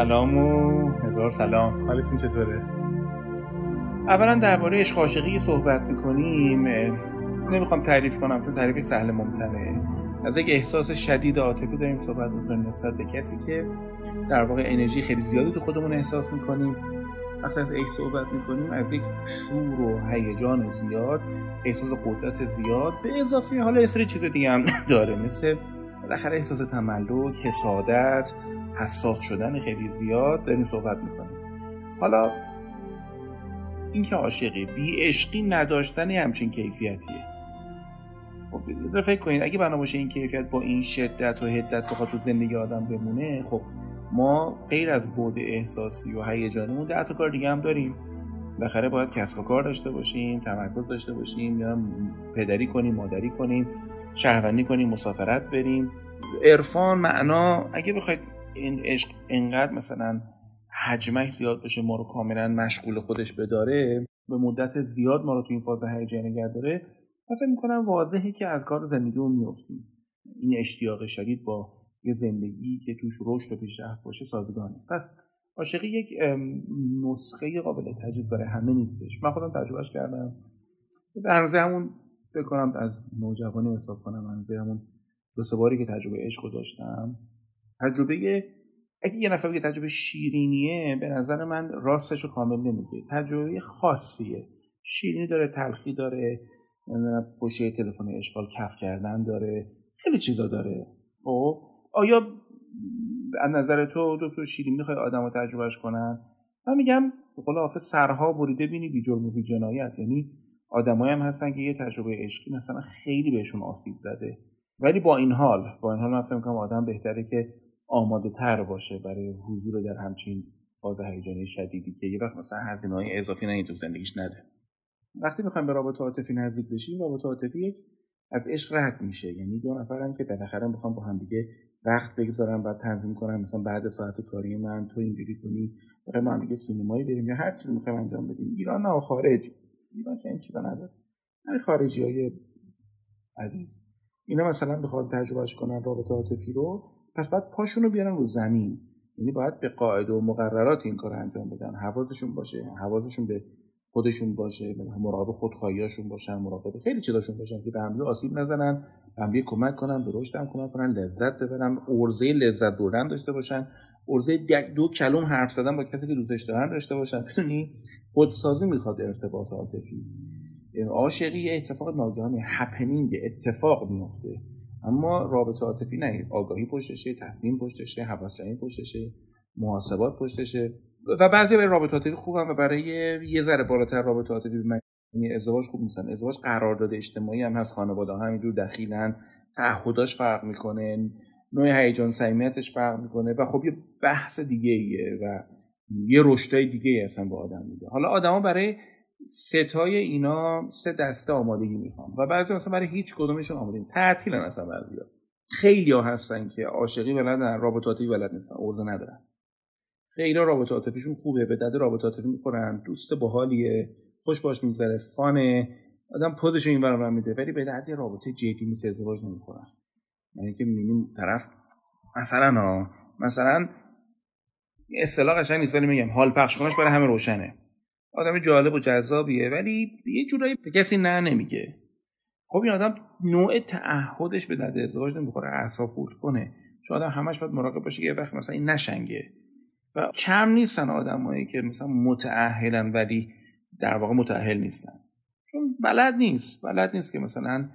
سلام و هزار سلام. حالتون چطوره؟ اولا درباره عشق عاشقی صحبت می‌کنیم. نمی‌خوام تعریف کنم چون تعریف سهل ممتنه از یک احساس شدید عاطفی داریم صحبت می‌کنیم نسبت به کسی که در واقع انرژی خیلی زیادی تو خودمون احساس می‌کنیم. وقتی از عشق صحبت می‌کنیم از یک شور و هیجان زیاد احساس قدرت زیاد به اضافه حالا سری چیز دیگه هم داره. مثل بالاخره احساس تملک حسادت حساس شدن خیلی زیاد داریم صحبت می‌کنیم. حالا اینکه عاشقی بی عشقی نداشتن همچین کیفیتیه. خب فکر کنید اگه بنا باشه این کیفیت با این شدت و حدت بخواد تو زندگی آدم بمونه خب ما غیر از بود احساسی و هیجانیمون ده تا کار دیگه هم داریم. بالاخره باید کسب و کار داشته باشیم تمرکز داشته باشیم یا پدری کنیم مادری کنیم شهروندی کنیم مسافرت بریم. عرفان معنا اگه بخواید این عشق انقدر مثلا حجمش زیاد بشه ما رو کاملا مشغول خودش بداره به مدت زیاد ما رو تو این فاز هیجانی نگه داره و فکر می‌کنم واضحه که از کار زندگیمون میفتیم این اشتیاق شدید با یه زندگی که توش رشد و پیشرفت باشه سازگار پس عاشقی یک نسخه قابل تجربه برای همه نیستش. من خودم تجربهش کردم. در همون فکر کنم از نوجوانی حساب کنم از همون دو سه باری که تجربه عشق داشتم تجربه اگه یه نفر بگه تجربه شیرینیه به نظر من راستش رو کامل نمیگه. تجربه خاصیه. شیرینی داره تلخی داره پشت تلفن اشغال کف کردن داره خیلی چیزا داره. خب؟ آیا از نظر تو دکتر شیرین می‌خوای آدم تجربهش کنن؟ من میگم به قول حافظ سرها بریده بینی بی جرم و بی جنایت. یعنی آدمایی هم هستن که یه تجربه عشقی مثلا خیلی بهشون آسیب زده. ولی با این حال با این حال من فکر می‌کنم آدم بهتره که آماده تر باشه برای حضور در همچین فاز هیجانی شدیدی که یه وقت مثلا هزینه های اضافی نه تو زندگیش نده. وقتی می‌خوایم به رابطه عاطفی نزدیک بشیم رابطه عاطفی یک از عشق رد میشه. یعنی دو نفرن که بالاخره می‌خوام با هم دیگه وقت بگذارم بعد تنظیم کنم مثلا بعد ساعت کاری من تو اینجوری کنی بخوایم ما هم دیگه سینمایی بریم یا هر چیزی می‌خوایم انجام بدیم. ایران نه خارج. ایران که این چیزا نداره. همین خارجی های عزیز. اینا مثلا بخواد تجربهش کنن رابطه عاطفی رو پس باید پاشون رو بیارن رو زمین. یعنی باید به قاعده و مقررات این کار انجام بدن. حواسشون باشه. حواسشون به خودشون باشه. مراقب خودخواهیاشون باشن مراقب خیلی چیزاشون باشن که به هم آسیب نزنن به هم کمک کنن به رشد کمک کنن لذت ببرن ارزه لذت بردن داشته باشن. ارزه دو کلم حرف زدن با کسی که دوستش دارن داشته باشن. بدونی خودسازی می‌خواد ارتباط عاطفی عاشقی اتفاق ناگهانی هپنینگ اتفاق میفته اما رابطه عاطفی نه. آگاهی پشتشه تصمیم پشتشه حواسشنی پشتشه محاسبات پشتشه و بعضی برای رابطه عاطفی خوبن و برای یه ذره بالاتر رابطه عاطفی یعنی ازدواج خوب نیستن. ازدواج قرارداد اجتماعی هم هست. خانواده ها همینجور دخیلن. تعهداش فرق می‌کنه. نوع هیجان صمیمیتش فرق می‌کنه. و خب یه بحث دیگه ایه و یه رشدای دیگه ای اصلا به آدم میده. حالا آدما برای ستای اینا سه دسته آمادگی می‌خوان و بعضی مثلا برای هیچ کدومشون آماده تعطیلن اصلا بعضیا خیلی ها هستن که عاشقی بلدن رابطاتی بلد نیستن ارزه ندارن. خیلی رابطه عاطفیشون خوبه به دد رابطه عاطفی می‌خورن دوست باحالیه خوش باش میگذره فانه. آدم پودش این برام میده ولی به درد رابطه جدی مثل ازدواج نمی‌خورن. یعنی که می‌بینیم طرف مثلا ها مثلا اصطلاح قشنگ نیست ولی میگم حال پخش کنش برای همه روشنه. آدم جالب و جذابیه. ولی یه جورایی به کسی نه نمیگه. خب این آدم نوع تعهدش به درد ازدواج نمی‌خوره اعصاب خورد کنه. چون آدم همش باید مراقب باشه که یه وقت مثلا این نشنگه. و کم نیستن آدمایی که مثلا متأهلن ولی در واقع متأهل نیستن. چون بلد نیست. بلد نیست که مثلا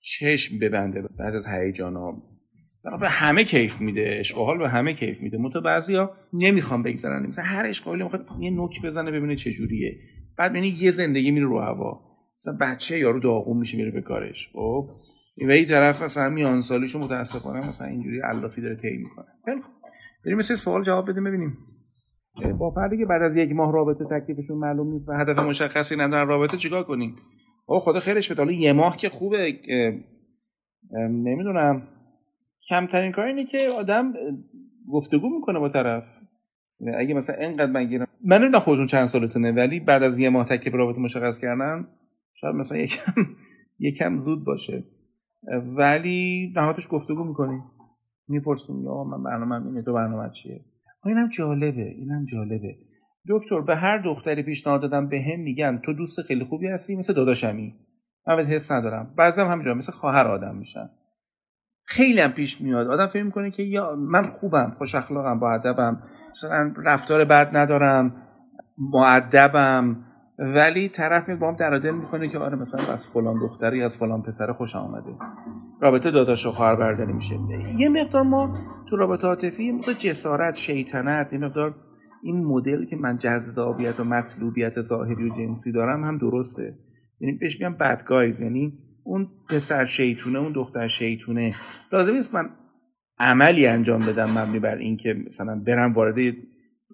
چشم ببنده بعد از هیجان به همه کیف میده عشق حال به همه کیف میده. متو بعضیا نمی‌خوام بگذارن مثلا هر عشق حالی می‌خواد یه نوک بزنه ببینه چه جوریه. بعد ببینی یه زندگی میره رو هوا. مثلا بچه یارو داغون میشه میره به کارش. خب؟ و این طرف مثلا میان سالیشو متاسفانه مثلا اینجوری علافی داره طی می‌کنه. خیلی خوب. بریم مثل سوال جواب بدیم ببینیم. با فردی که بعد از یک ماه رابطه تکلیفشون معلوم نیست و هدف مشخصی ندارن رابطه چیکار کنیم؟ او خدا خیرش بده. حالا یه ماه که خوبه. نمی‌دونم. کمترین کار اینه که آدم گفتگو می‌کنه با طرف. اگه مثلا اینقدر من گیرم من نمی‌دونم خودتون چند سالتونه ولی بعد از یه ماه تکلیف رابطه مشخص کردن شاید مثلا یکم یکم زود باشه. ولی نهایتش گفتگو می‌کنی می‌پرسیم یا من برنامه اینه تو برنامه چیه؟ اینم جالبه اینم جالبه. دکتر به هر دختری پیشنهاد دادم به هم میگن تو دوست خیلی خوبی هستی مثل داداشمی. من حس ندارم. بعضی هم همینجا مثل خواهر آدم میشن. خیلی هم پیش میاد. آدم فکر می‌کنه که یا من خوبم خوش اخلاقم با ادبم. مثلا رفتار بد ندارم معدبم ولی طرف میاد با هم درادل می‌کنه که آره مثلا از فلان دختری از فلان پسر خوش آمده رابطه داداش و خواهر برداری میشه. یه مقدار ما تو رابطه عاطفی یه مقدار جسارت شیطنت یه مقدار این مدل که من جذابیت و مطلوبیت ظاهری و جنسی دارم هم درسته. یعنی بهش میگم بدگایز یعنی اون پسر شیطونه اون دختر شیطونه. لازم نیست من عملی انجام بدم مبنی بر اینکه مثلا برم وارد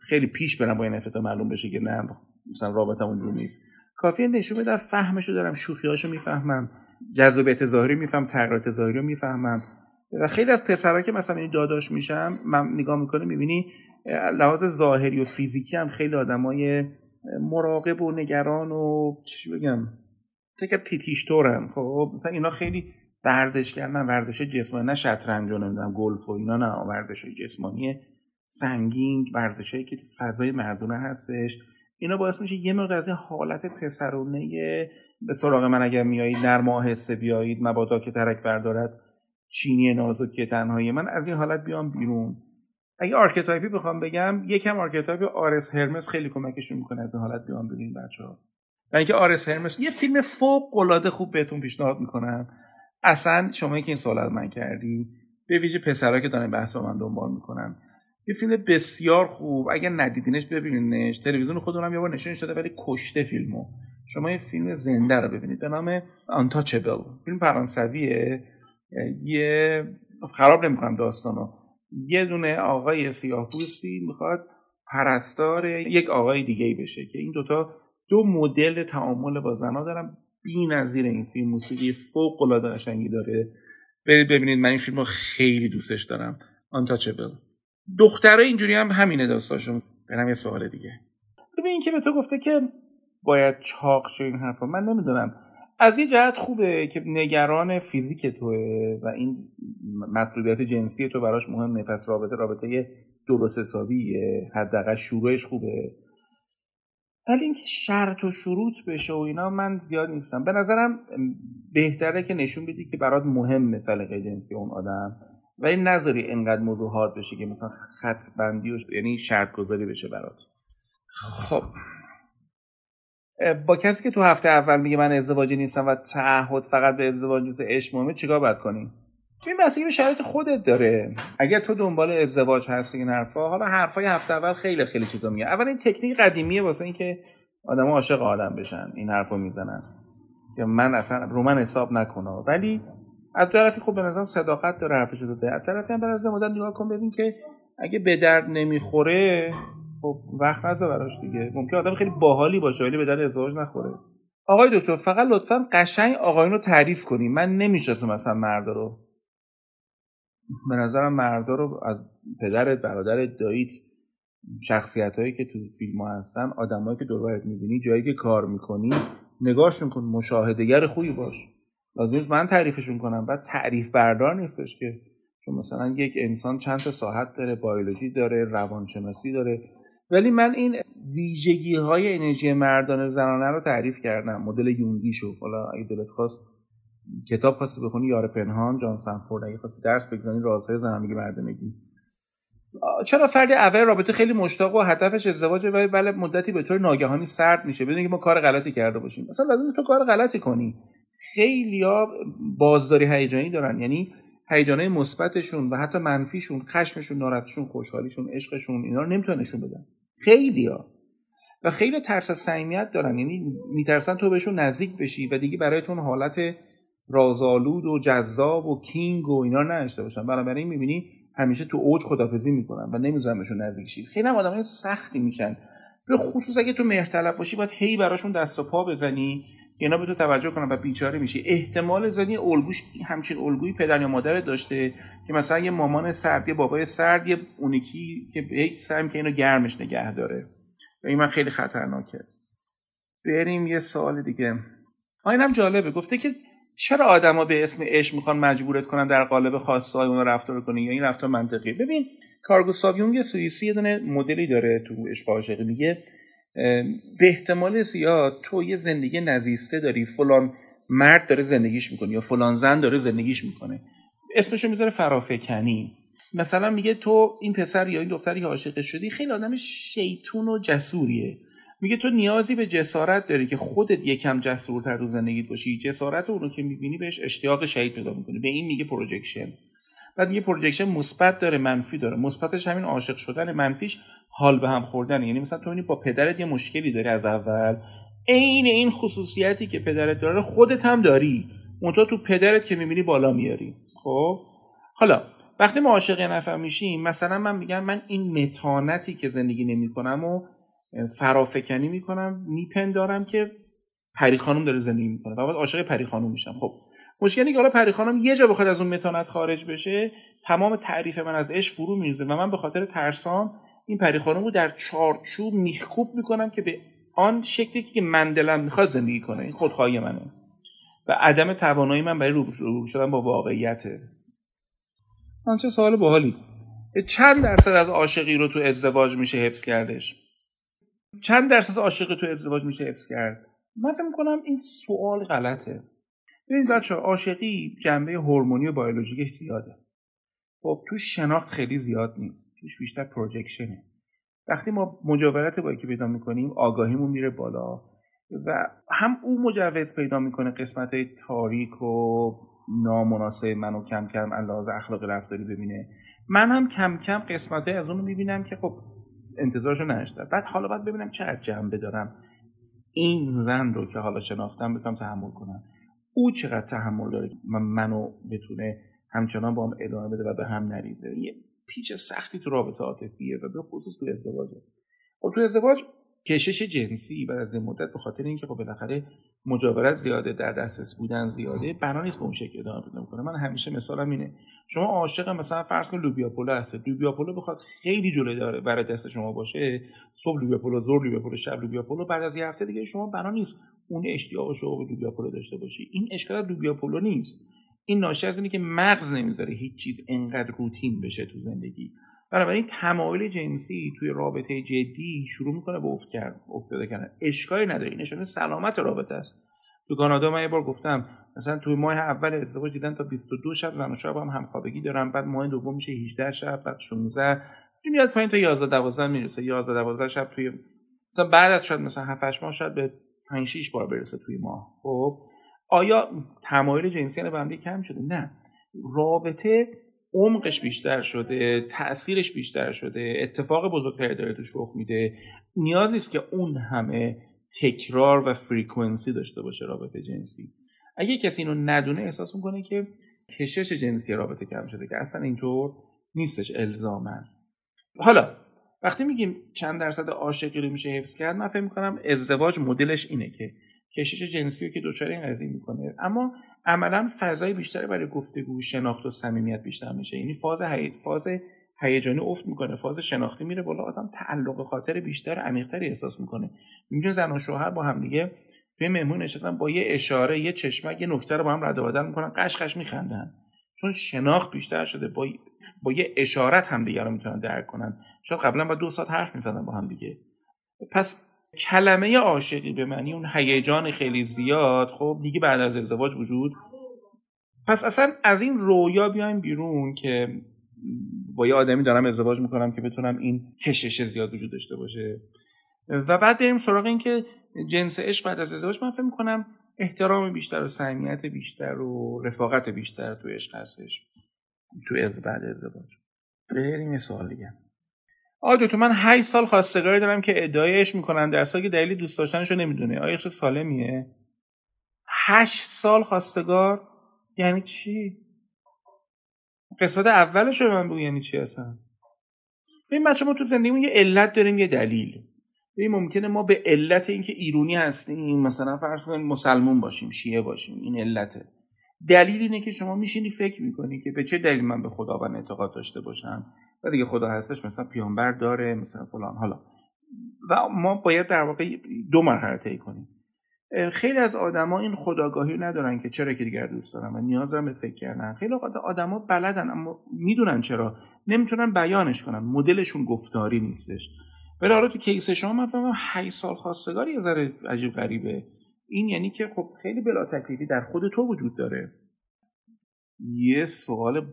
خیلی پیش برم با این تا معلوم بشه که نه مثلا رابطه اونجور نیست. کافیه نشون بدم فهمشو دارم شوخیاشو می‌فهمم جذابیت ظاهری میفهم تغییرات ظاهری رو می‌فهمم. و خیلی از پسرها که مثلا این داداش میشم من نگاه می‌کنه می‌بینی لحاظ ظاهری و فیزیکی هم خیلی آدمای مراقب و نگران و چی بگم؟ فکر تیتیش طورن خب مثلا اینا خیلی ورزش کردن ورزش جسمانی نه شطرنج و نمی‌دونم گلف و اینا نه ورزش جسمانی سنگین ورزشی که فضای مردونه هستش. اینا باعث میشه یه مقدار از این حالت پسرونه به سراغ من اگر میایید نرم آهسته بیایید مبادا که ترک بردارد چینی نازکی تنهایی من از این حالت بیام بیرون. اگه archetype ی بخوام بگم یکم archetype آرس هرمس خیلی کمکشون می‌کنه از این حالت بیام بیرون بچه ها و اینکه آرس هرمس یه فیلم فوق العاده خوب بهتون پیشنهاد می‌کنم. اصلا شما که این سوال من کردی به ویژه پسرها که دارن بحث من دنبال می‌کنن یه فیلم بسیار خوب. اگر ندیدینش ببینینش. تلویزیون خودمون یه بار نشونش داده ولی کشته فیلمو. شما یه فیلم زنده رو ببینید. به نام Untouchable. فیلم فرانسویه. یه خراب نمی‌کنم داستانو. یه دونه آقای سیاه پوستی می‌خواد پرستار یک آقای دیگه بشه که این دوتا دو مدل تعامل با زنها دارن بی نظیر این فیلم موسیقی فوق العاده قشنگی داره. برید ببینید من این فیلم رو خیلی دوستش دارم. Untouchable. دختره اینجوری هم همینه داستاشون برم یه سوال دیگه. ببین این که به تو گفته که باید چاق شو این حرفا من نمی‌دونم. از یه جهت خوبه که نگران فیزیک توه و این مطلوبیت جنسی تو براش مهمه. پس رابطه رابطه درست حسابیه حداقل شروعش خوبه. ولی اینکه شرط و شروط بشه و اینا من زیاد نیستم. به نظرم بهتره که نشون بدی که برات مهم سلیقه جنسی اون آدم. و این نذاری اینقدر موضوع بشه که مثلا خط بندی و یعنی شرط گذاری بشه برات. خب. با کسی که تو هفته اول میگه من ازدواجی نیستم و تعهد فقط به ازدواج نیست عشق چیکار باید کنیم این بستگی به شرایط خودت داره. اگر تو دنبال ازدواج هستی این حرفا حالا حرفای هفته اول خیلی خیلی چیزا میگه اول این تکنیک قدیمیه واسه اینکه آدم عاشق آدم بشن این حرفو می‌زنن. که من اصلا رو من حساب نکنه. ولی از طرفی خب به نظرم صداقت داره حرفش رو از طرفی هم از مدت نگاه کن ببین که اگه به درد نمی‌خوره خب وقت نذار براش دیگه. ممکن آدم خیلی باحالی باشه ولی به درد ازدواج نخوره. آقای دکتر فقط لطفا قشنگ آقایون رو تعریف کنیم من نمی‌شناسم مثلا مردا رو. به نظرم مردا رو از پدرت برادرت داییت شخصیت هایی که تو فیلم ها هستن آدمایی که دورت می‌بینی جایی که کار می‌کنی نگاهشون کن مشاهدگر خوبی باش. لازم من تعریفشون کنم. بعد تعریف بردار نیستش که چون مثلا یک انسان چند تا ساعت داره بیولوژی داره روانشناسی داره. ولی من این ویژگی های انرژی مردان زنانه رو تعریف کردم. مدل یونگی شو حالا اگه دلت خواست کتاب خواستی بخونی یار پنهان جان سنفورد. اگه خواستی درس بگذاری رازهای زنانگی مردانگی چرا فردی اول رابطه خیلی مشتاق و هدفش ازدواجه ولی بله مدتی به طور ناگهانی سرد میشه. بدون که ما کار غلطی کرده باشیم. مثلا لازم تو کار غلطی کنی. خیلیا بازداری هیجانی دارن. یعنی هیجانهای مثبتشون و حتی منفیشون خشمشون ناراحتیشون خوشحالیشون عشقشون اینا رو نمی‌تونن نشون بدن. خیلیا و خیلی ترس از صمیمیت دارن. یعنی میترسن تو بهشون نزدیک بشی و دیگه برایتون حالت رازآلود و جذاب و کینگ و اینا نداشته باشن. بنابراین می‌بینی همیشه تو اوج خدافزی می‌کنن و نمی‌ذارن بهشون نزدیک شید خیلی هم آدمای سختی میشن به خصوص اگه تو مهرطلب باشی باید هی براشون دست و پا بزنی. اینا به تو توجه کنن و بیچاره میشی. احتمال زیادی الگوش همچین الگویی پدر یا مادر داشته که مثلا یه مامان سرد یه بابای سرد یه اونیکی که یک سرم که اینو گرمش نگه داره. و این من خیلی خطرناکه. بریم یه سوال دیگه. اینم جالبه. گفته که چرا آدما به اسم عشق می‌خوان مجبورت کنن در قالب خواسته های اون رفتار کنی؟ یا این رفتار منطقی ببین کارگوستاو یونگ سوئیسی یه دونه مدلی داره تو عشق عاشقی. میگه به احتمال زیاد تو یه زندگی نزیسته داری. فلان مرد داره زندگیش می‌کنه یا فلان زن داره زندگیش می‌کنه. اسمشو می‌ذاره فرافکنی. مثلا میگه تو این پسر یا این دختری که عاشق شدی خیلی آدم شیطون و جسوریه. میگه تو نیازی به جسارت داری که خودت یکم جسورتر تو زندگیت باشی. جسارت اون رو که می‌بینی بهش اشتیاق شدید پیدا می‌کنی به این میگه projection. بعد میگه projection مثبت داره منفی داره. مثبتش همین عاشق شدن منفیش حال به هم خوردن یعنی مثلا تو با پدرت یه مشکلی داری از اول. عین این خصوصیتی که پدرت داره خودت هم داری. اونو تا تو پدرت که می‌بینی بالا میاری. خب؟ حالا وقتی ما عاشق نفر میشیم مثلا من میگم من این متانتی که زندگی نمی‌کنم و فرافکنی می‌کنم میپندارم که پری خانم داره زندگی می‌کنه. و بعد عاشق پری خانم میشم. خب مشکلی که حالا پری خانم یه جا بخواد از اون متانت خارج بشه تمام تعریف من از عشق فرو میریزه و من به خاطر ترسام این پری خانم رو در چارچوب میخکوب می‌کنم که به آن شکلی که من دلم می‌خواد زندگی کنه. این خودخواهی منه. و عدم توانایی من برای روبرو شدن با واقعیته چه سوال باحالی. چند درصد از عاشقی رو تو ازدواج میشه حفظ کردش؟ چند درصد عاشقی تو ازدواج میشه حفظ کرد؟ من فکر می‌کنم این سوال غلطه. ببینید بچه عاشقی جنبه هورمونی و بیولوژیکش زیاده. خب تو شناخت خیلی زیاد نیست. توش بیشتر پروجکشنه وقتی ما مجاورت با یکی پیدا می‌کنیم آگاهیمون میره بالا و هم او مجوز پیدا می‌کنه قسمت های تاریک و نامناسب منو کم کم لحاظ اخلاق رفتاری ببینه. من هم کم کم قسمت از اونو می‌بینم که خب انتظارشو نداشتم. بعد حالا باید ببینم چه جنبه دارم این زن رو که حالا شناختم بتونم تحمل کنم. او چقدر تحمل داره من منو بتونه همچنان با هم ادامه بده و به هم نریزه. یه پیچ سختی تو رابطه عاطفیه و به خصوص تو ازدواجه خب تو ازدواج کشش جنسی بعد از این مدت به خاطر اینکه خب بالاخره مجاورت زیاده در دسترس بودن زیاده بنا نیست به اون شکل ادامه پیدا می‌کنه من همیشه مثالم اینه. شما عاشق مثلا فرض کن لوبیا پلو هست لوبیا پلو بخواد خیلی جلوی داره برای دست شما باشه صبح لوبیا پلو ظهر لوبیا پلو شب لوبیا پلو بعد از یه هفته دیگه شما بنا نیست اون اشتیاق شما به لوبیا پلو داشته باشی. این اشکال لوبیا پلو نیست. این ناشی از اینه که مغز نمی‌ذاره هیچ چیز انقدر روتین بشه تو زندگی. بنابراین تمایل جنسی توی رابطه جدی شروع می‌کنه به افت کرد افتاده کردن. اشکالی نداره. این نشانه سلامت رابطه است. تو کانادا من یه بار گفتم مثلا توی ماه اول ازدواج دیدن تا 22 شب زن و هم همخوابگی دارن بعد ماه دوم میشه 18 شب بعد 16 میاد پایین تا 11 12 می‌رسه. 11 12 شب توی مثلا بعد از شاید مثلا 7 8 ماه شاید به 5 6 بار برسه توی ماه. خب؟ آیا تمایل جنسی به هم کم شده؟ نه. رابطه عمقش بیشتر شده تاثیرش بیشتر شده اتفاق بزرگتری داره توش رخ میده. نیازی است که اون همه تکرار و فریکونسی داشته باشه رابطه جنسی. اگه کسی اینو ندونه احساس می‌کنه که کشش جنسی رابطه کم شده که اصلا اینطور نیستش الزاما. حالا وقتی میگیم چند درصد عاشقی رو میشه حفظ کرد من فکر می‌کنم ازدواج مدلش اینه که کشش جنسی رو که دچار این قضیه می‌کنه. اما عملا فضای بیشتری برای گفتگو شناخت و صمیمیت بیشتر میشه. یعنی فاز هی... فاز هیجانی افت می‌کنه. فاز شناختی میره بالا آدم تعلق خاطر بیشتر عمیقتری احساس می‌کنه. می‌بینه زن و شوهر با هم دیگه توی مهمون نشستن با یه اشاره یه چشمک یه نکته رو با هم رد و بدل می‌کنن قشقش میخندن. چون شناخت بیشتر شده با با یه اشارت هم دیگه رو می‌تونن درک کنن. شاید قبلا با دو ساعت حرف می‌زدن با هم دیگه. پس کلمه عاشقی به معنی اون هیجان خیلی زیاد خب دیگه بعد از ازدواج وجود. پس اصلا از این رویا بیایم بیرون که با یه آدمی دارم ازدواج می‌کنم که بتونم این کشش زیاد وجود داشته باشه. و بعد بریم سراغ این که جنس عشق بعد از ازدواج من فکر می‌کنم احترام بیشتر و صمیمیت بیشتر و رفاقت بیشتر تو عشق هستش تو از بعد ازدواج. بریم یه سوال دیگه. آیا تو من 8 سال خواستگاری دارم که ادعایش می‌کنن. در که دلیل دوست داشتنشو نمی‌دونه. آیا سالمیه؟ 8 سال خواستگار؟ یعنی چی؟ قسمت اولش رو من بگو یعنی چی اصلا؟ این بچه ما تو زندگیمون یه علت داریم یه دلیل. این ممکنه ما به علت اینکه ایرونی هستیم مثلا فرض کنیم مسلمون باشیم شیعه باشیم این علته. دلیل اینه که شما میشینی فکر می‌کنی که به چه دلیل من به خداوند اعتقاد داشته باشم؟ دیگه خدا هستش مثلا پیامبر داره مثلا فلان. حالا. و ما باید در واقع دو مرحله طی کنیم. خیلی از آدما این خداگاهی ندارن که چرا که دیگر دوست دارن و نیاز دارن به فکر کردن. خیلی اوقات آدما بلدن اما می‌دونن چرا. نمی‌تونن بیانش کنن. مدلشون گفتاری نیستش. ولی حالا تو کیس شما من فهمم 8 سال خواستگاری یه ذره عجیب غریبه. این یعنی که خب خیلی بلا تکلیفی در خود تو وجود داره. یه سوال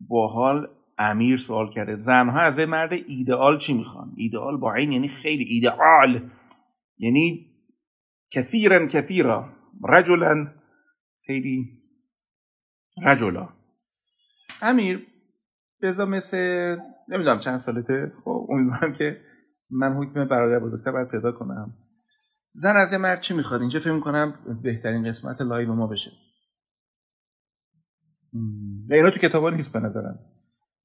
باحال امیر سوال کرده زنها از مرد ایدئال چی می‌خوان؟ ایدئال با این یعنی خیلی ایدئال یعنی کثیرا کثیرا رجلا خیلی رجلا. امیر بذار مثل نمی‌دونم چند سالته خب امیدوارم که من حکم برادر بزرگتر باید پیدا کنم. زن از یه مرد چی می‌خواد؟ اینجا فکر می‌کنم بهترین قسمت live ما بشه. و اینا تو کتابا نیست به نظرم.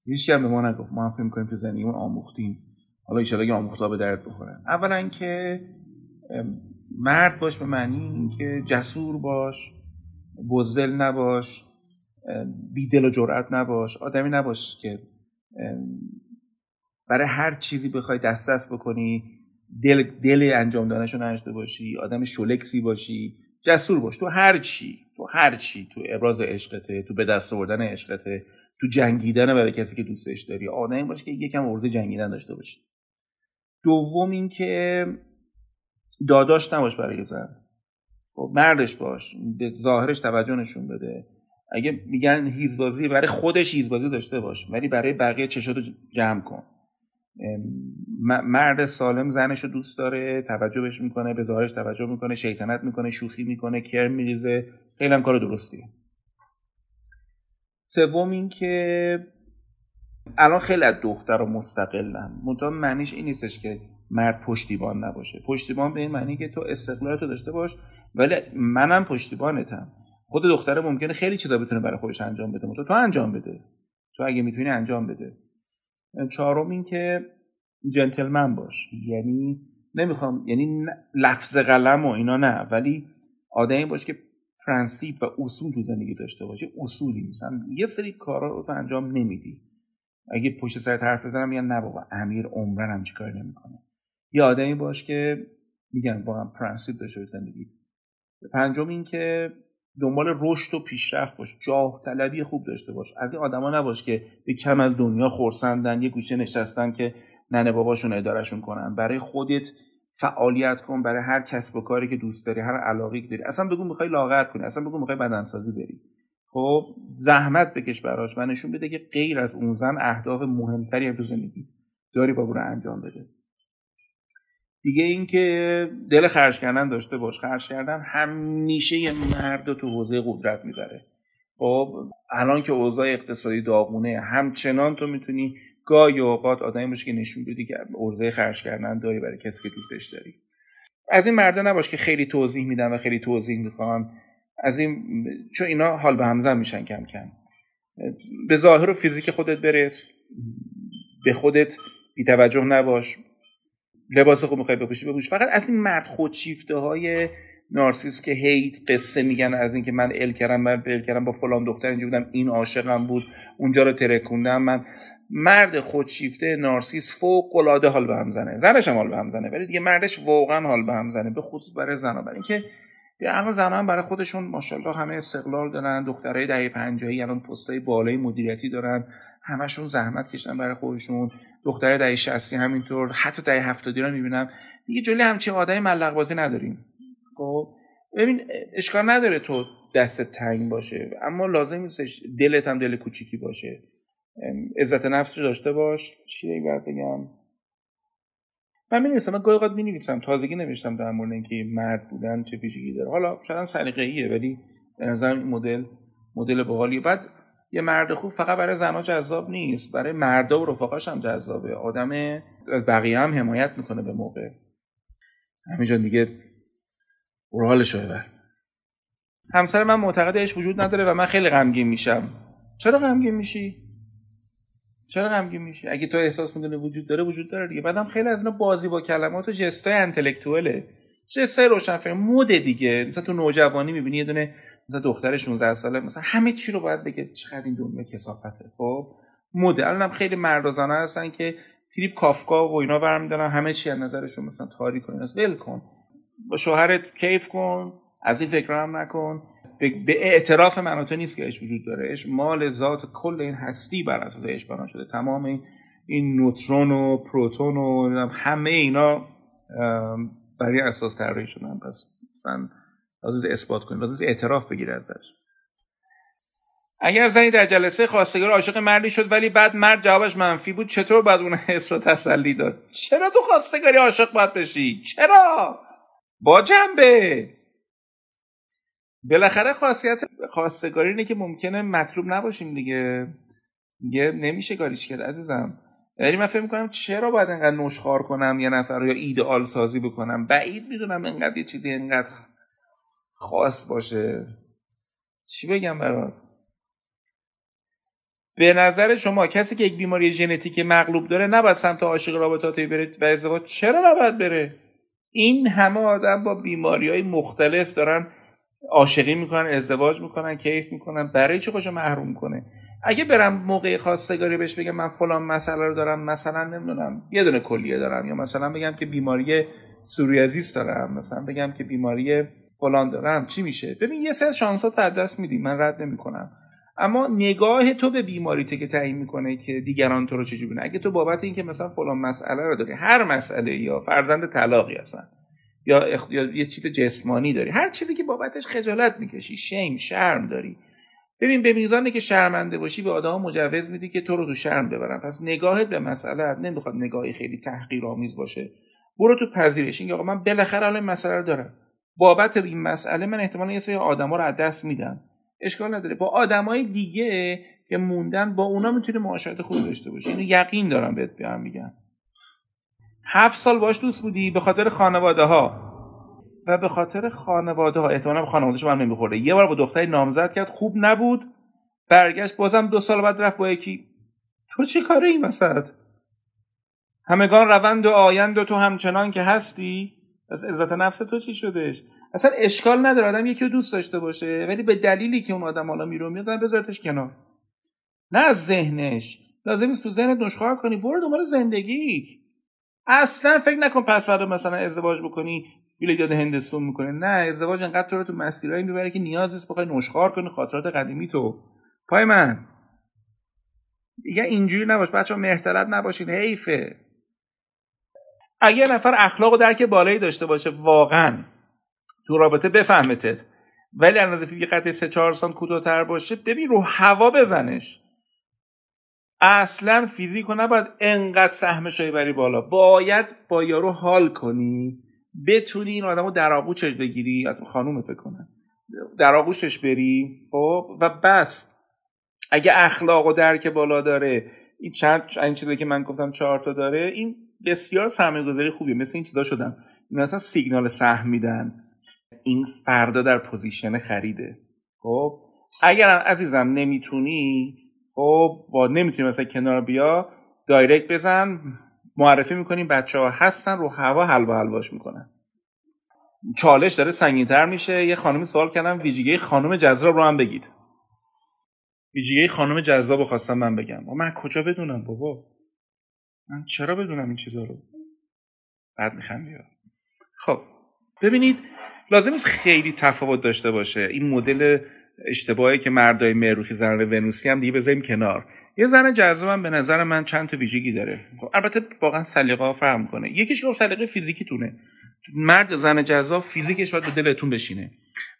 هیچ به ما نگفت. ما هم فکر می‌کنیم تو زندگیمون آموختیم. حالا ایشالا که آموختا به درد بخورن. اولا که مرد باش به معنی اینکه جسور باش بزدل نباش بیدل و جرأت نباش. آدمی نباش که برای هر چیزی بخوای دست دست بکنی دل, دل انجام دانش رو باشی آدم شولکسی باشی. جسور باش. تو هر چی تو هر چی تو ابراز عشقته تو به دست آوردن عشقته تو جنگیدن برای کسی که دوستش داری. آدمی باش که یکم ارزه جنگیدن داشته باشی. دوم اینکه داداش نباش برای زن. خب مردش باش. به ظاهرش توجه نشون بده. اگه میگن هیزبازی برای خودش هیزبازی داشته باش ولی برای بقیه چشاتو جمع کن. مرد سالم زنش رو دوست داره توجه بهش می‌کنه به ظاهرش توجه می‌کنه شیطنت می‌کنه شوخی می‌کنه کرم میریزه. خیلی هم کار درستیه سوم این که الان خیلی از دختر رو مستقلن. منتها معنیش این نیستش که مرد پشتیبان نباشه. پشتیبان به این معنی که تو استقلالتو داشته باش ولی منم پشتیبانتم. خود دختره ممکنه خیلی چیزا بتونه برای خودش انجام بده. تو تو انجام بده. تو اگه می‌تونی انجام بده. چهارم این که جنتلمن باش. یعنی نمی‌خوام یعنی لفظ قلم و اینا نه ولی آدمی باش که پرنسیپ و اصول تو زندگی داشته باشه اصولی مثلا. یه سری کارا رو تو انجام نمیدی. اگه پشت سر حرف بزنم میگن نه بابا امیر عمرا همچین کار نمی‌کنه. یه آدمی باش که میگن واقعا پرنسیپ داشته زندگی. پنجم این که دنبال رشد و پیشرفت باش جاه طلبی خوب داشته باش. از این آدما نباش که به کم از دنیا خورسندن یه گوشه نشستن که ننه باباشون ادارشون کنن. برای خودت فعالیت کن برای هر کسب و کاری که دوست داری هر علاقه داری. اصلا بگو می‌خوای لاغر کنی اصلا بگو می‌خوای بدنسازی بری. خب زحمت بکش براش و نشون بده که غیر از اون زن اهداف مهمتری تو زندگی داری با برو انجام بده. دیگه اینکه دل خرج کردن داشته باش. خرج کردن همیشه یه مرد تو حوزه قدرت می‌بره. خب الان که اوضاع اقتصادی داغونه همچنان تو می‌تونی گاهی اوقات آدمی باشه که نشون بدی که ارزه خرج کردن داری برای کسی که دوستش داری. از این مردا نباش که خیلی توضیح میدن و خیلی توضیح می‌خوام از این چون اینا حال به همزن میشن کم کم. به ظاهر و فیزیک خودت برس. به خودت بیتوجه نباش. لباس خوب می‌خوای بپوشی بپوش. فقط از این مرد خودشیفته های نارسیس که هیت قصه میگن از اینکه من ال کردم من ال کردم با فلان دختر اینجا بودم این عاشقم بود اونجا رو ترکوندم من مرد خودشیفته نارسیس فوق العاده حال به هم زنه. زنش هم حال به هم زنه ولی دیگه مردش واقعا حال به هم زنه به خصوص برای زنا برای اینکه الان زن هم برای خودشون ماشاءالله همه استقلال دارن دخترای دهه 50 الان پستای بالای مدیریتی دارن همشون زحمت کشن برای خودشون. دختر دهه 60 همینطور حتی دهه 70 رو می‌بینم. دیگه جلوی همچین آدمی ملق بازی نداریم. خب؟ ببین اشکال نداره تو دست تنگ باشه اما لازم نیستش دلت هم دل کوچیکی باشه. عزت نفس رو داشته باش. چی دیگه بگم؟ من می نویسم من گاهی اوقات می نویسم تازگی نوشتم در مورد اینکه مرد بودن چه پیشگی داره. حالا شاید سلیقه‌ایه ولی به نظر این مدل مدل باحالیه. بعد یه مرد خوب فقط برای زنها جذاب نیست. برای مردا و رفقاش هم جذابه. آدم بقیه هم حمایت می‌کنه به موقع. همینجا دیگه برو بر همسر من معتقدش وجود نداره و من خیلی غمگین میشم. چرا غمگین میشی؟ چرا غمگین میشی؟ اگه تو احساس می‌کنی وجود داره وجود داره دیگه. بعدم خیلی از اینا بازی با کلمات و جستای انتלקتواله جستای روشنفکر مود دیگه. مثلا تو نوجوانی می‌بینی یه دونه مثلا دختر 16 ساله مثلا همه چی رو باید بگه. چقدر این دنیا کسافته خب؟ مدل هم خیلی مردازانه هستن که تریپ کافکا و اینا برمیدارن. همه چی از نظرشون مثلا تاریک و ول کن. با شوهرت کیف کن. از این فکر هم نکن. به اعتراف من نیست که عشق وجود داره. عشق مال ذات کل این هستی بر اساس عشق بنا شده. تمام این نوترون و پروتون و همه اینا برای اساس طراحی شدن. پس مثلا لازم اثبات کنیم. لازم اعتراف بگیره ازش اگر زنی در جلسه خواستگار عاشق مردی شد ولی بعد مرد جوابش منفی بود چطور باید اون حس رو تسلی داد؟ چرا تو خواستگاری عاشق باید بشی؟ چرا؟ با جنبه! بالاخره خاصیت خواستگاری اینه که ممکنه مطلوب نباشیم دیگه. میگه نمیشه کاریش کرد عزیزم. یعنی من فکر می‌کنم چرا باید انقدر نشخار کنم یه نفر یا ایدئال سازی بکنم؟ بعید می‌دونم انقدر یه چیزی انقدر خاص باشه. چی بگم برات؟ به نظر شما کسی که یک بیماری ژنتیک مغلوب داره نباید سمت عاشق رابطاتی بره و ازدواج چرا نباید بره؟ این همه آدم با بیماری های مختلف دارن عاشقی می‌کنن ازدواج می‌کنن کیف می‌کنن برای چی خوشو محروم کنه؟ اگه برم موقع خواستگاری بهش بگم من فلان مسئله رو دارم مثلا نمی‌دونم یه دونه کلیه دارم. یا مثلا بگم که بیماری سوریازیس دارم مثلا بگم که بیماری فلان دارم چی میشه؟ ببین یه سری شانس ها دست میدی من رد نمی‌کنم. اما نگاه تو به بیماریته که تعیین می‌کنه که دیگران تو رو چجوری اگه تو بابت اینکه مثلا فلان مسئله رو داری هر مسئله یا فرزند طلاقی هستن. یا, یا یه چیز جسمانی داری. هر چیزی که بابتش خجالت می‌کشی شیم شرم داری. ببین به میزانی که شرمنده باشی به آدم مجوز میدی که تو رو تو شرم ببرن. پس نگاهت به مسئله نمی‌خواد نگاهی خیلی تحقیرآمیز باشه. برو تو پذیرش. این آقا من بالاخره الان مسئله رو دارم. بابت این مسئله من احتمالا یه سری آدما رو از دست میدم. اشکال نداره. با آدمای دیگه که موندن با اونا می‌تونی معاشرت خوب داشته باشی. اینو یقین دارم بهت بیان میگم هفت سال باش دوست بودی به خاطر خانواده ها و به خاطر خانواده ها احتمالا به خانواده شما نمیخورده. یه بار با دختری نامزد کرد خوب نبود. برگشت بازم دو سال بعد رفت با یکی. تو چی کاره این وسط؟ همگان روند و آیند و تو همچنان که هستی؟ از عزت نفس تو چی شدش اصلا اشکال نداره آدم یکی رو دوست داشته باشه. ولی به دلیلی که اون آدم حالا میرو میاد بذارتش کنار. نه از ذهنش. لازم است تو ذهنت نشخوار کنی. برو دنبال زندگیت. اصلا فکر نکن پس فردا مثلا ازدواج بکنی ویل یاد هندستون می‌کنه. نه ازدواج انقدر تو رو تو مسیرهایی می‌بره که نیاز نیست بخوای نشخوار کنی خاطرات قدیمی تو. پای من. دیگه اینجوری نباش بچه ها مرتلت نباشید حیفه. اگه نفر اخلاق و درک بالایی داشته باشه واقعا تو رابطه بفهمتت. ولی از نظر یه قطعه سه چهار سانت کوتاهتر باشه ببین رو هوا بزنش. اصلا فیزیکو نباید انقدر سهمش بری بالا. باید با یارو حال کنی. بتونی این آدمو در آغوشش بگیری. خانوم فکر کنم. در آغوشش بری. خب؟ و بس. اگه اخلاق و درک بالا داره این چند این چیزی که من گفتم چهار تا داره این بسیار سرمایه گذاری خوبیه. مثل این چیزا شدم این اصلا سیگنال سهم میدن. این فردا در position خریده. خب؟ اگر عزیزم نمی‌تونی خب با نمی‌تونی مثلا کنار بیا direct بزن معرفی می‌کنیم بچه ها هستن رو هوا حلوا حلواش می‌کنن. چالش داره سنگینتر میشه. یه خانمی سوال کردم ویژگی خانم جذاب رو هم بگید. ویژگی خانم جذاب خواستم من بگم. من کجا بدونم بابا؟ من چرا بدونم این چیزا رو؟ بعد میخندی خب ببینید لازم نیست خیلی تفاوت داشته باشه. این مدل اشتباهی که مردای مروخی زنان ونوسی هم دیگه بذاریم کنار. یه زن جذابم به نظر من چند تا ویژگی داره. خب البته واقعا سلیقه ها فرق کنه یکیش گفت سلیقه فیزیکی تونه مرد زن جذاب فیزیکش باید به دلتون بشینه.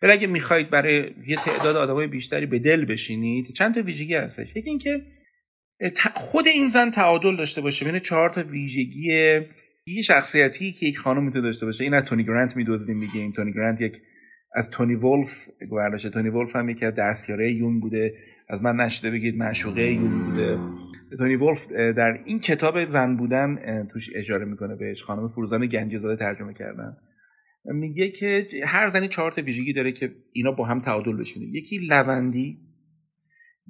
ولی اگه می‌خواید برای یه تعداد آدمای بیشتری به دل بشینید چند تا ویژگی هستش. یکی اینکه خود این زن تعادل داشته باشه. بین چهار تا ویژگی یه شخصیتی که یک خانم می‌تونه داشته باشه. این تونی گرانت میدوزیم میگه این تونی گرانت یک از تونی ولف گوهرداشه تونی ولف هم یکی از دستیاره یون بوده. از من نشده بگید معشوقه یون بوده. تونی ولف در این کتاب زن بودن توش اشاره می‌کنه بهش. خانم فروزان گنجزاده ترجمه کردن. میگه که هر زنی چهار تا ویژگی داره که اینا با هم تعادل بشونه یکی لوندی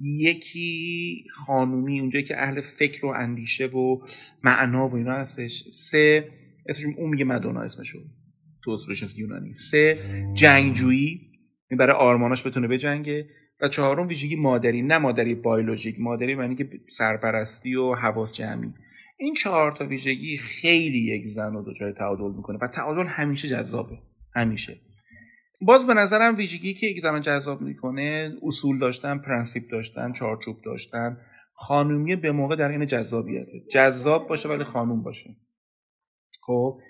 یکی خانومی اونجایی که اهل فکر و اندیشه و معنا و اینا هستش. سه اسمش اون میگه مدونا اسمشو تو یونانی. سه جنگجویی. برای آرماناش بتونه بجنگه. و چهارم ویژگی مادری نه مادری بایولوژیک مادری معنی که سرپرستی و حواس جمعی. این چهار تا ویژگی خیلی یک زن رو دچار تعادل می‌کنه. و تعادل همیشه جذابه. همیشه. باز به نظرم ویژگی که یک زمان جذاب می‌کنه اصول داشتن پرنسیپ داشتن چارچوب داشتن. خانومی به موقع در این جذابیته. جذاب باشه ولی خانوم باشه. خب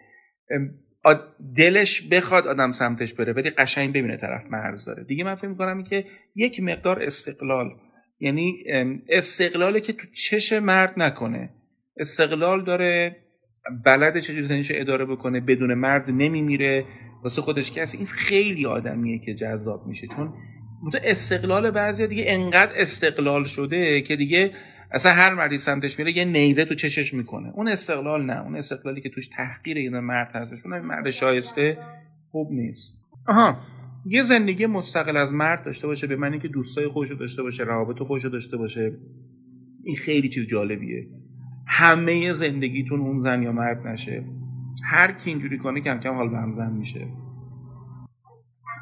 دلش بخواد آدم سمتش بره ولی قشنگ ببینه طرف مرز داره. دیگه من فکر می‌کنم که یک مقدار استقلال یعنی استقلالی که تو چش مرد نکنه. استقلال داره بلد چجوری زنیشو اداره بکنه بدون مرد نمیمیره. واسه خودش کسی این خیلی آدمیه که جذاب میشه. چون استقلال بعضی دیگه انقدر استقلال شده که دیگه اصلا هر مردی سمتش میره یه نیزه تو چشش می‌کنه. اون استقلال نه. اون استقلالی که توش تحقیر یه مرد هستش اون مرد شایسته خوب نیست. آها. یه زندگی مستقل از مرد داشته باشه به معنی که دوستای خوشو داشته باشه روابط خوشو داشته باشه. این خیلی چیز جالبیه. همه زندگیتون اون زن یا مرد نشه. هر کی اینجوری کنه کم کم حال به هم زن میشه.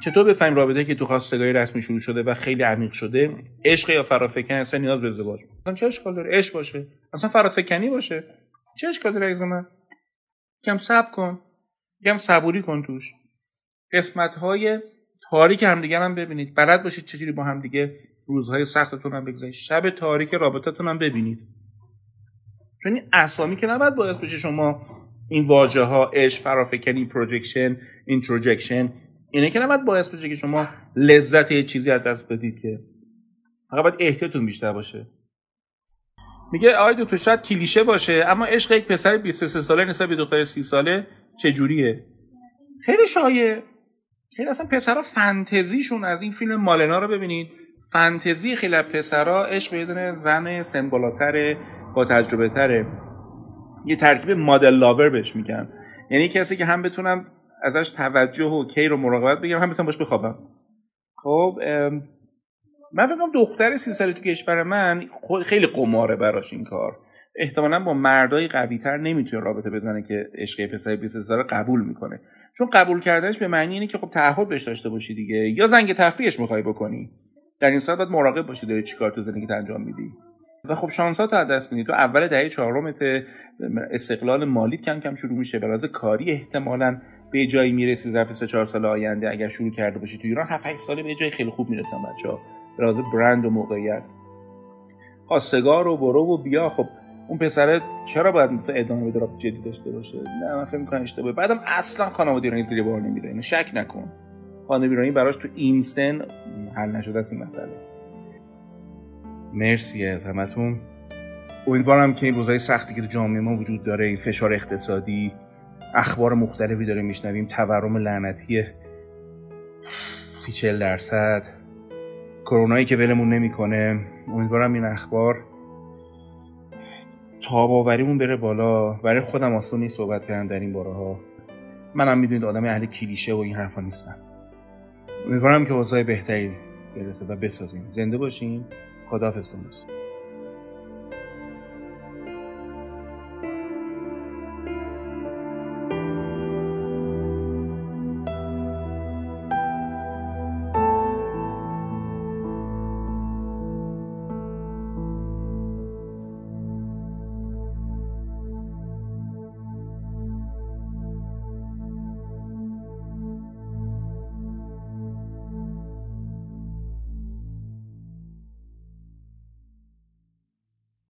چطور بفهمیم رابطه که تو خواستگاهی رسمی شروع شده و خیلی عمیق شده؟ عشق یا فرافکن اصلا نیاز به ازدواج اصلا چه اشکال داره؟ عشق باشه. اصلا فرافکنی باشه؟ چه اشکال داره عزیز من؟ کم صبر کن. کم صبوری کن توش. قسمت های تاریک همدیگه هم ببینید. بلد باشید چجوری با همدیگه روزهای سختتون هم بگذارید. شب تاریک رابطتون هم ببینید. چون این اسامی که نباید باعث بشه شما این واژه ها عشق فرافکنی projection introjection اینه که نباید باعث بشه که شما لذت یه چیزی از دست بدید که فقط باید احتیاطتون بیشتر باشه. میگه آقای تو شاید کلیشه باشه اما عشق یک پسر 23 ساله نسبت به دختر 30 ساله چجوریه؟ خیلی شایع. خیلی اصلا پسرها فانتزیشون از این فیلم مالنا رو ببینید. فانتزی خیلی پسرها عشق به زن سن با تجربه تره یه ترکیب مدل لاور بهش میگن. یعنی کسی که هم بتونم ازش توجه و کیر و مراقبت بگیرم. هم بتونم باش بخوابم. خب من فکر دختر سی ساله تو کشور من خیلی قماره براش این کار. احتمالا با مردای قوی تر نمی‌تونه رابطه بزنه که عشق پسر 23 ساله قبول می‌کنه. چون قبول کردنش به معنی اینه که خب تعهد بهش داشته باشی دیگه. یا زنگ تفریحش می‌خوای بکنی. در این صورت باید مراقب باشی داری چیکار تو زندگی انجام میدی. و خب شانسات از دست میدی. تو اول دهه چهارمت استقلال مالی کم کم شروع میشه. به کاری احتمالا به جایی می‌رسی ظرف سه چهار سال آینده اگر شروع کرده باشی تو ایران 7 ساله به جای خیلی خوب می‌رسن بچه‌ها. به برند و موقعیت. خواستگار و برو و بیا. خب اون پسره چرا باید ادامه بده؟ جدی داشته باشه؟ نه من فکر می‌کنم اشتباهه. بعدم اصلا خانواده ایرانی زیر بار نمیره اینو شک نکن. خانواده ایرانی براش تو این سن حل نشده است این مسئله. مرسی از همتون. امیدوارم که این روزهای سختی که تو جامعه ما وجود داره این فشار اقتصادی اخبار مختلفی داره میشنویم. تورم لعنتی سی چل درصد. کرونایی که ولمون نمی‌کنه. امیدوارم این اخبار تاباوریمون بره بالا. برای خودم آسون نیست صحبت کردن در این باره ها منم می‌دونید آدم اهل کلیشه و این حرفا نیستم امیدوارم که اوضاع بهتری برسه و بسازیم. زنده باشین. خداحافظتون